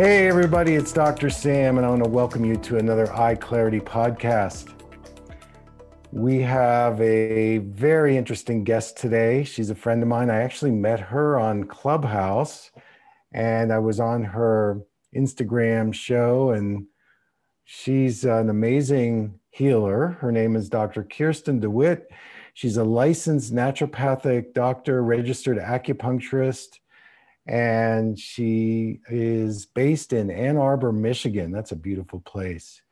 Hey, everybody, it's Dr. Sam, and I want to welcome you to another Eye Clarity podcast. We have a very interesting guest today. She's a friend of mine. I actually met her on Clubhouse, and I was on her Instagram show, and she's an amazing healer. Her name is Dr. Kierstin DeWitt. She's a licensed naturopathic doctor, registered acupuncturist and she is based in Ann Arbor, Michigan. That's a beautiful place.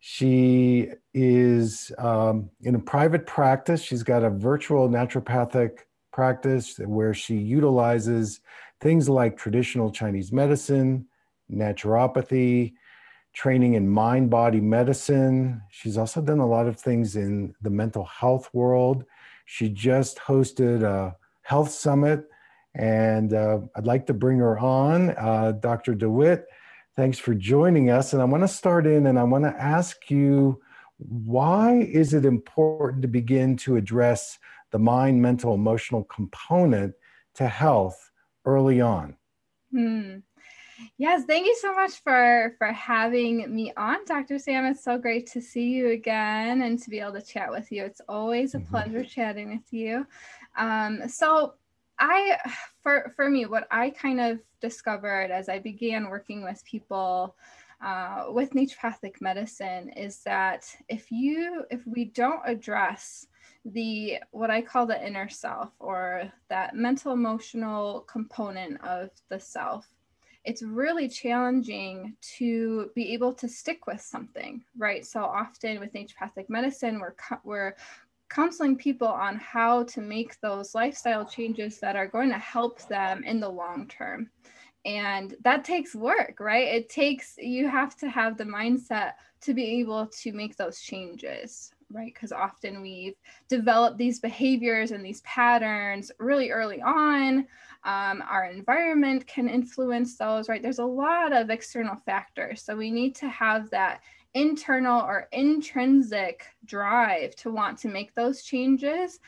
She is um, in a private practice. She's got a virtual naturopathic practice where she utilizes things like traditional Chinese medicine, naturopathy, training in mind body medicine. She's also done a lot of things in the mental health world. She just hosted a health summit and uh, I'd like to bring her on. Uh, Dr. DeWitt, thanks for joining us. And I want to start in and I want to ask you why is it important to begin to address the mind, mental, emotional component to health early on? Hmm. Yes, thank you so much for for having me on, Dr. Sam. It's so great to see you again and to be able to chat with you. It's always a mm-hmm. pleasure chatting with you. Um, so I for for me what I kind of discovered as I began working with people uh, with naturopathic medicine is that if you if we don't address the what I call the inner self or that mental emotional component of the self it's really challenging to be able to stick with something right? So often with naturopathic medicine we're we're counseling people on how to make those lifestyle changes that are going to help them in the long term. And that takes work, right? It takes, you have to have the mindset to be able to make those changes, right? Because often we've developed these behaviors and these patterns really early on. Um, our environment can influence those, right? There's a lot of external factors. So we need to have that internal or intrinsic drive to want to make those changes.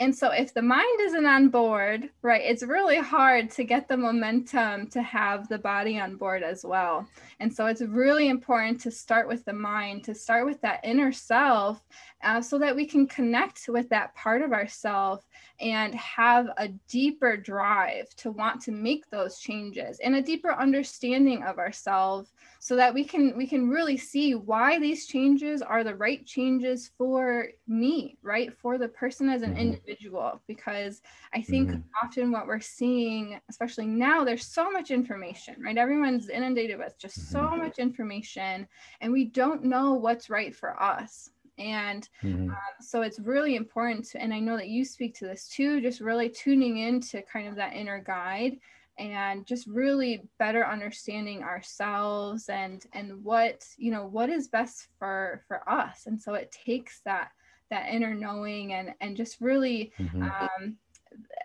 And so, if the mind isn't on board, right, it's really hard to get the momentum to have the body on board as well. And so, it's really important to start with the mind, to start with that inner self, uh, so that we can connect with that part of ourself and have a deeper drive to want to make those changes and a deeper understanding of ourselves so that we can we can really see why these changes are the right changes for me right for the person as an mm-hmm. individual because i think mm-hmm. often what we're seeing especially now there's so much information right everyone's inundated with just mm-hmm. so much information and we don't know what's right for us and mm-hmm. um, so it's really important to, and i know that you speak to this too just really tuning into kind of that inner guide and just really better understanding ourselves and and what you know what is best for for us and so it takes that that inner knowing and and just really mm-hmm. um,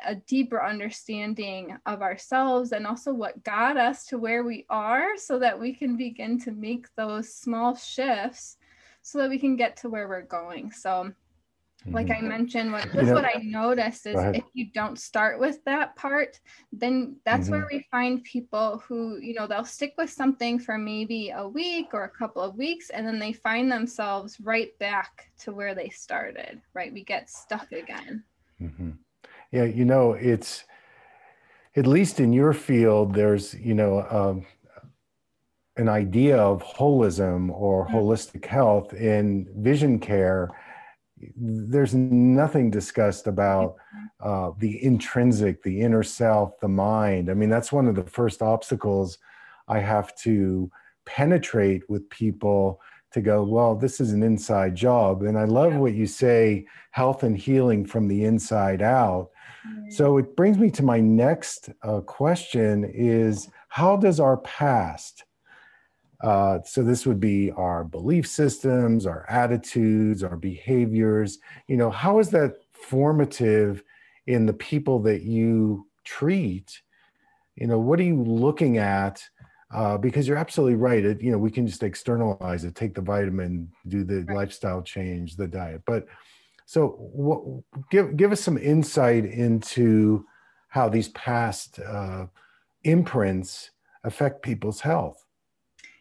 a deeper understanding of ourselves and also what got us to where we are so that we can begin to make those small shifts so that we can get to where we're going so like mm-hmm. i mentioned what just what i noticed is if you don't start with that part then that's mm-hmm. where we find people who you know they'll stick with something for maybe a week or a couple of weeks and then they find themselves right back to where they started right we get stuck again mm-hmm. yeah you know it's at least in your field there's you know um, an idea of holism or mm-hmm. holistic health in vision care there's nothing discussed about uh, the intrinsic, the inner self, the mind. I mean, that's one of the first obstacles I have to penetrate with people to go, well, this is an inside job. And I love what you say health and healing from the inside out. Mm-hmm. So it brings me to my next uh, question is how does our past, uh, so this would be our belief systems, our attitudes, our behaviors, you know, how is that formative in the people that you treat? You know, what are you looking at? uh, because you're absolutely right. It, you know, we can just externalize it, take the vitamin, do the right. lifestyle change, the diet. But so, what, give give us some insight into how these past uh, imprints affect people's health.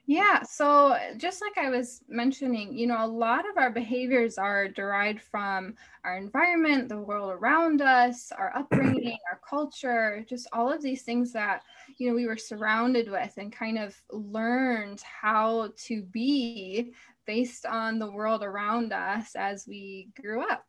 Yeah. So, just like I was mentioning, you know, a lot of our behaviors are derived from our environment, the world around us, our upbringing, our culture, just all of these things that, you know, we were surrounded with and kind of learned how to be based on the world around us as we grew up.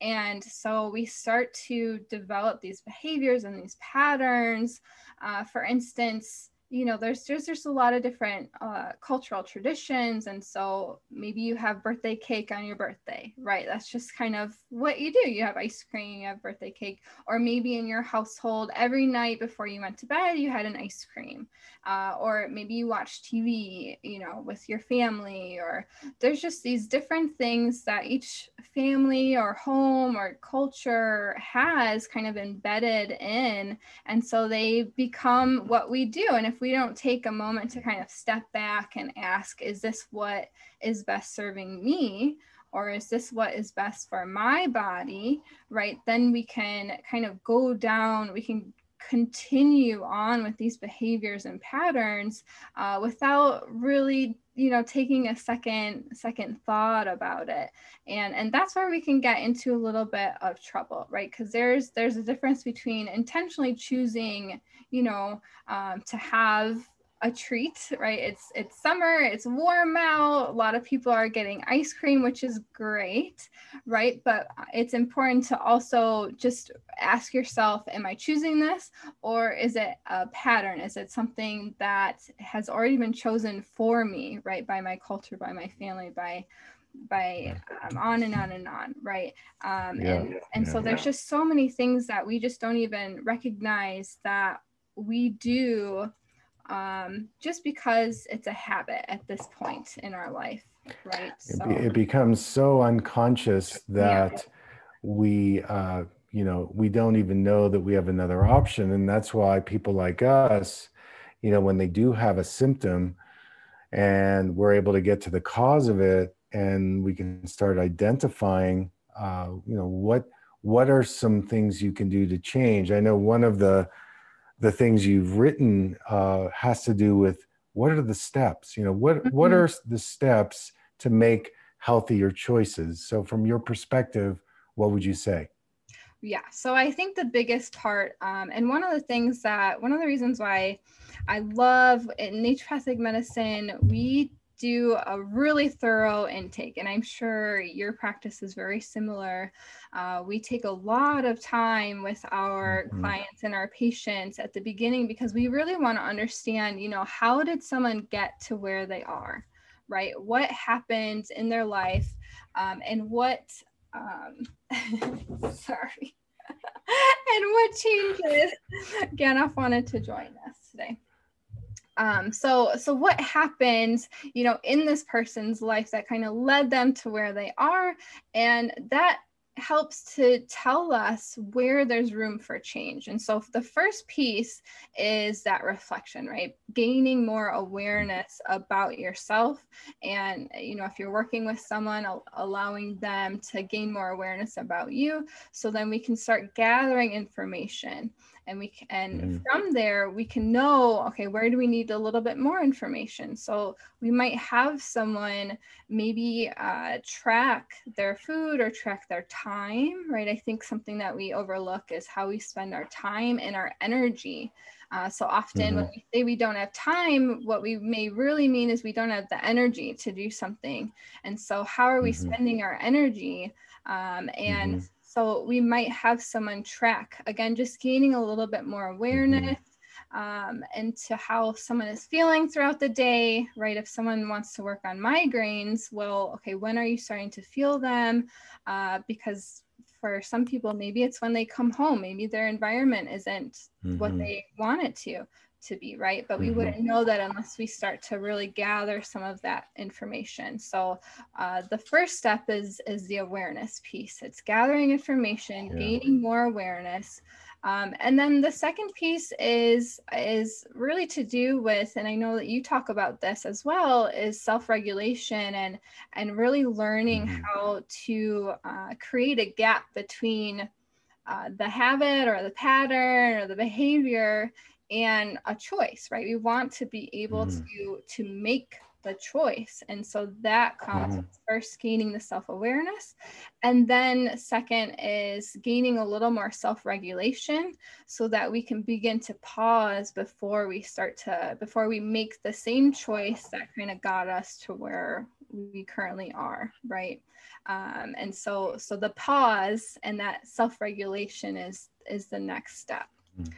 And so we start to develop these behaviors and these patterns. Uh, for instance, you know there's there's just a lot of different uh, cultural traditions and so maybe you have birthday cake on your birthday right? That's just kind of what you do. You have ice cream you have birthday cake or maybe in your household every night before you went to bed you had an ice cream uh, or maybe you watch tv you know with your family or there's just these different things that each family or home or culture has kind of embedded in and so they become what we do and if we don't take a moment to kind of step back and ask, is this what is best serving me? Or is this what is best for my body? Right? Then we can kind of go down, we can continue on with these behaviors and patterns uh, without really you know taking a second second thought about it. And and that's where we can get into a little bit of trouble right? Because there's there's a difference between intentionally choosing you know um, to have a treat, right? It's it's summer, it's warm out. A lot of people are getting ice cream, which is great, right? But it's important to also just ask yourself, am I choosing this or is it a pattern? Is it something that has already been chosen for me, right? By my culture, by my family, by by um, on and on and on right um, yeah, and and yeah, so there's just so many things that we just don't even recognize that we do um, just because it's a habit at this point in our life, right? So, it, it becomes so unconscious that yeah. we, uh, you know, we don't even know that we have another option. And that's why people like us, you know, when they do have a symptom and we're able to get to the cause of it and we can start identifying, uh, you know, what, what are some things you can do to change? I know one of the, the things you've written uh, has to do with what are the steps? You know what mm-hmm. what are the steps to make healthier choices? So from your perspective what would you say? Yeah so i think the biggest part um, and one of the things that one of the reasons why i love in naturopathic medicine we do a really thorough intake, and I'm sure your practice is very similar. Uh, we take a lot of time with our mm-hmm. clients and our patients at the beginning because we really want to understand, you know, how did someone get to where they are, right? What happened in their life, um, and what, um, sorry, and what changes Ganoff wanted to join us today. Um, so so what happened you know in this person's life that kind of led them to where they are and that helps to tell us where there's room for change. And so the first piece is that reflection, right? Gaining more awareness about yourself. And, you know, if you're working with someone, allowing them to gain more awareness about you. So then we can start gathering information and we can, and mm. from there we can know okay where do we need a little bit more information so we might have someone maybe uh, track their food or track their time right i think something that we overlook is how we spend our time and our energy uh, so often mm-hmm. when we say we don't have time, what we may really mean is we don't have the energy to do something. And so, how are we mm-hmm. spending our energy? Um, and mm-hmm. So we might have someone track, again, just gaining a little bit more mm-hmm. awareness. um, into how someone is feeling throughout the day, right? If someone wants to work on migraines, well, okay, when are you starting to feel them? Uh, because for some people, maybe it's when they come home, maybe their environment isn't mm-hmm. what they want it to to be right but we mm-hmm. wouldn't know that unless we start to really gather some of that information so uh, the first step is is the awareness piece it's gathering information yeah. gaining more awareness um, and then the second piece is is really to do with, and I know that you talk about this as well, is self-regulation and and really learning mm-hmm. how to uh, create a gap between uh, the habit or the pattern or the behavior and a choice, right? We want to be able mm. to to make the choice. And so that comes mm-hmm. first gaining the self awareness. And then, second, is gaining a little more self regulation so that we can begin to pause before we start to, before we make the same choice that kind of got us to where we currently are, right? Um, and so, so the pause and that self regulation is is the next step. Mm.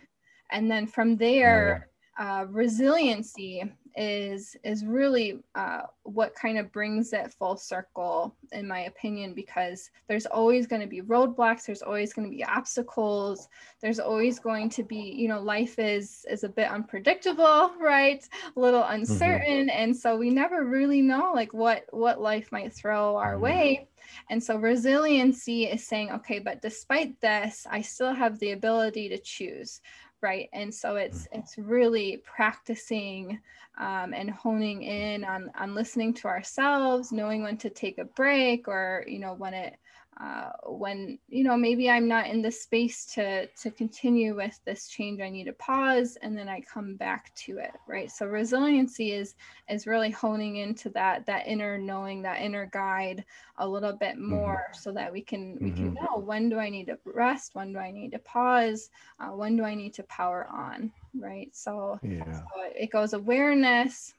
And then from there, uh, resiliency is is really uh, what kind of brings it full circle in my opinion because there's always going to be roadblocks there's always going to be obstacles there's always going to be you know life is is a bit unpredictable right a little mm-hmm. uncertain mm-hmm. and so we never really know like what what life might throw our mm-hmm. way and so resiliency is saying okay but despite this i still have the ability to choose right and so it's mm. it's really practicing um, and honing in on on listening to ourselves knowing when to take a break or you know when it uh, when you know maybe i'm not in the space to to continue with this change i need to pause and then i come back to it right so resiliency is is really honing into that that inner knowing that inner guide a little bit mm-hmm. more mm-hmm. so that we can we can mm-hmm. know when do i need to rest when do i need to pause uh, when do i need to power on right so, yeah. so it goes awareness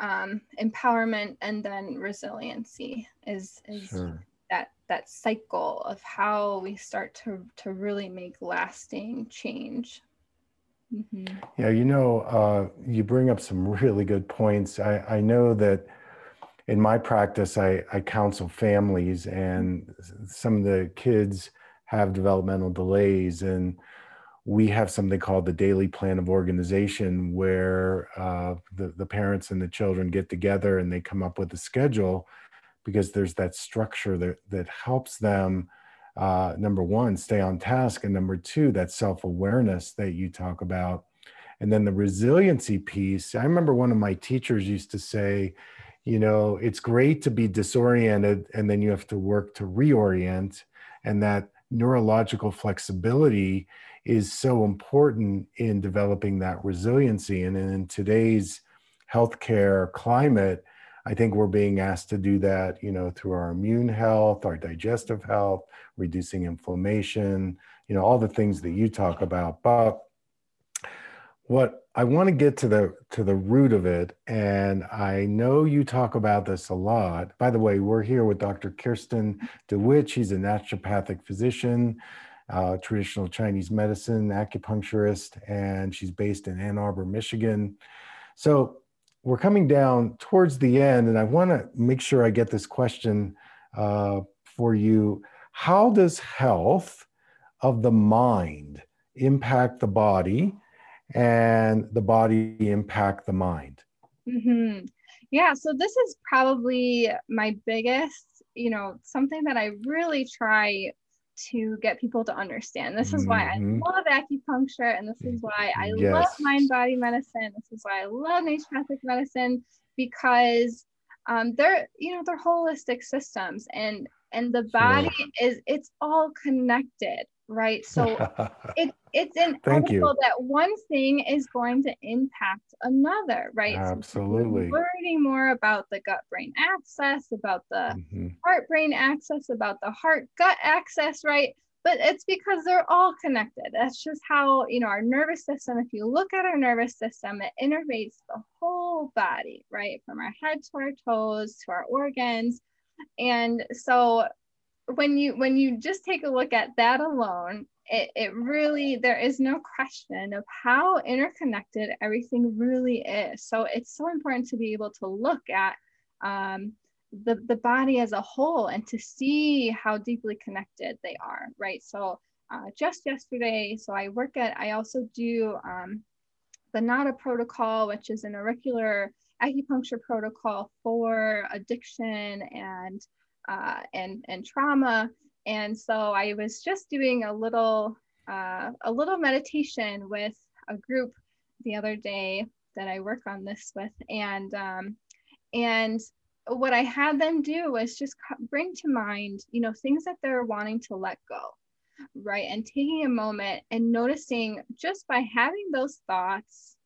um, empowerment and then resiliency is is sure that that cycle of how we start to to really make lasting change mm-hmm. yeah you know uh, you bring up some really good points i i know that in my practice i i counsel families and some of the kids have developmental delays and we have something called the daily plan of organization where uh, the, the parents and the children get together and they come up with a schedule because there's that structure that that helps them uh, number one stay on task and number two that self-awareness that you talk about. And then the resiliency piece i remember one of my teachers used to say you know it's great to be disoriented and then you have to work to reorient and that neurological flexibility is so important in developing that resiliency. And in today's healthcare climate I think we're being asked to do that, you know, through our immune health, our digestive health, reducing inflammation, you know, all the things that you talk about. But what I want to get to the to the root of it, and I know you talk about this a lot. By the way, we're here with Dr. Kierstin DeWitt. She's a naturopathic physician, uh, traditional Chinese medicine acupuncturist, and she's based in Ann Arbor, Michigan. So we're coming down towards the end, and I want to make sure I get this question uh, for you. How does health of the mind impact the body, and the body impact the mind? Mm-hmm. Yeah, so this is probably my biggest, you know, something that I really try to get people to understand. This is why I mm-hmm. love acupuncture, and this is why I yes. love mind body medicine. This is why I love naturopathic medicine because um, they're you know they're holistic systems, and and the body sure. is it's all connected right? So it, it's inevitable that one thing is going to impact another, right? Absolutely. So learning more about the gut brain access, about the mm-hmm. heart brain access, about the heart gut access, right? But it's because they're all connected. That's just how, you know, our nervous system, if you look at our nervous system, it innervates the whole body, right? From our head to our toes to our organs. And so when you when you just take a look at that alone it, it really there is no question of how interconnected everything really is. So it's so important to be able to look at um, the, the body as a whole and to see how deeply connected they are right? So uh, just yesterday so i work at i also do um, the NADA protocol which is an auricular acupuncture protocol for addiction and uh, and and trauma and so I was just doing a little uh, a little meditation with a group the other day that I work on this with, and um, and what I had them do was just bring to mind, you know, things that they're wanting to let go, right? And taking a moment and noticing just by having those thoughts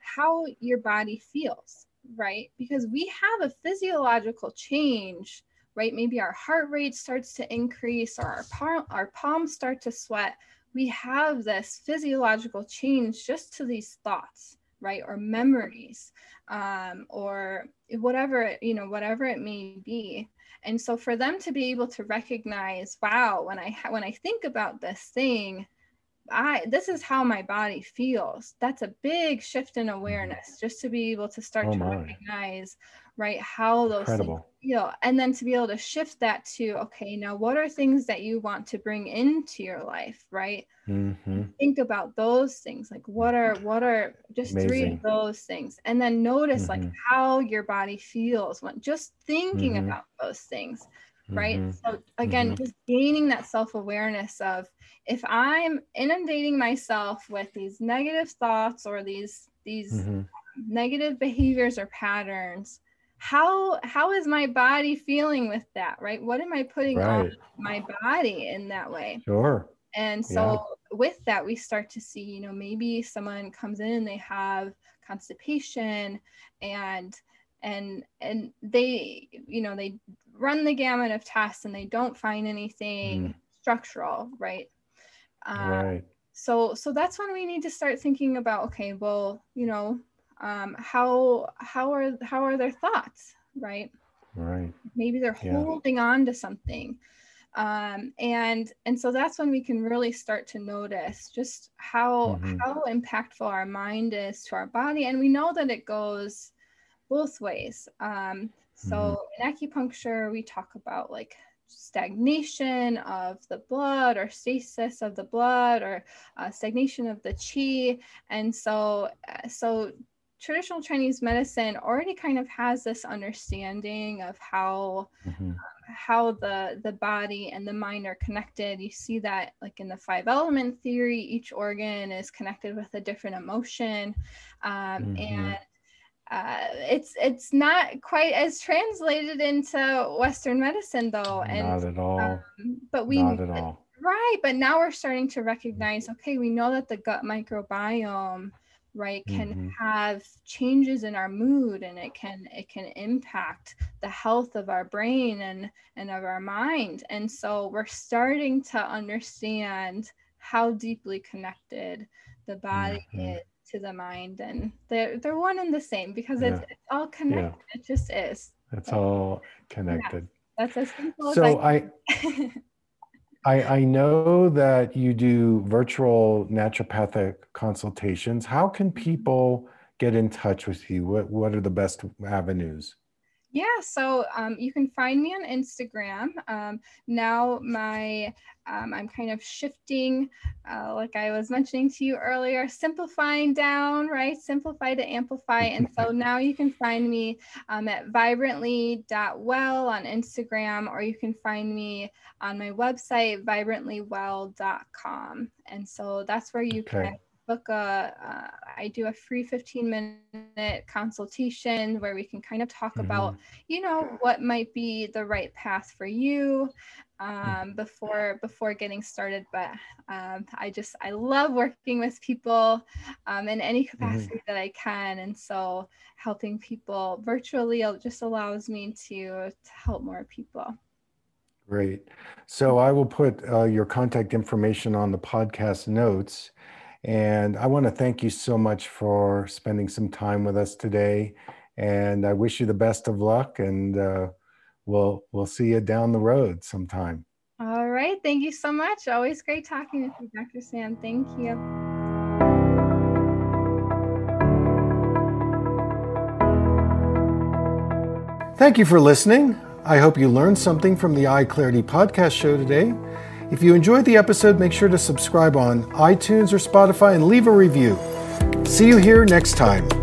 how your body feels, right? Because we have a physiological change right? Maybe our heart rate starts to increase or our, palm, our palms start to sweat. We have this physiological change just to these thoughts, right? Or memories, um, or whatever, you know, whatever it may be. And so for them to be able to recognize, wow, when I when I think about this thing, I this is how my body feels. That's a big shift in awareness just to be able to start oh to recognize right how those Incredible. feel and then to be able to shift that to okay now what are things that you want to bring into your life right mm-hmm. think about those things like what are what are just Amazing. three of those things and then notice mm-hmm. like how your body feels when just thinking mm-hmm. about those things right mm-hmm. so again mm-hmm. just gaining that self-awareness of if i'm inundating myself with these negative thoughts or these these mm-hmm. negative behaviors or patterns how how is my body feeling with that right what am i putting right. on my body in that way sure and so yeah. with that we start to see you know maybe someone comes in and they have constipation and and and they you know they run the gamut of tests and they don't find anything mm. structural right um, right so so that's when we need to start thinking about okay well you know um, how how are how are their thoughts right right maybe they're yeah. holding on to something um, and and so that's when we can really start to notice just how mm-hmm. how impactful our mind is to our body and we know that it goes both ways um, so mm-hmm. in acupuncture we talk about like stagnation of the blood or stasis of the blood or uh, stagnation of the chi and so uh, so traditional Chinese medicine already kind of has this understanding of how mm-hmm. how the the body and the mind are connected. You see that like in the five element theory, each organ is connected with a different emotion, um, mm-hmm. and uh, it's it's not quite as translated into Western medicine though. And, not at all. Um, but we not at all. Right, but now we're starting to recognize. Okay, we know that the gut microbiome right can mm-hmm. have changes in our mood and it can it can impact the health of our brain and and of our mind and so we're starting to understand how deeply connected the body mm-hmm. is to the mind and they're they're one and the same because yeah. it's, it's, all connected yeah. it just is it's all connected yeah. that's as simple so as I, I I, I know that you do virtual naturopathic consultations. How can people get in touch with you? What, what are the best avenues? Yeah, so um, you can find me on Instagram. Um, now my um, I'm kind of shifting, uh, like I was mentioning to you earlier, simplifying down, right? Simplify to amplify. And so now you can find me um, at vibrantly.well on Instagram, or you can find me on my website, vibrantlywell.com. And so that's where you okay. can book a. Uh, I do a free 15 minute consultation where we can kind of talk mm-hmm. about, you know, what might be the right path for you um, before before getting started. But um, I just I love working with people um, in any mm-hmm. capacity mm-hmm. that I can, and so helping people virtually just allows me to, to help more people. Great. So I will put uh, your contact information on the podcast notes. And I want to thank you so much for spending some time with us today. And I wish you the best of luck. And uh, we'll we'll see you down the road sometime. All right. Thank you so much. Always great talking with you, Dr. Sam. Thank you. Thank you for listening. I hope you learned something from the Eye Clarity podcast show today. If you enjoyed the episode, make sure to subscribe on iTunes or Spotify and leave a review. See you here next time.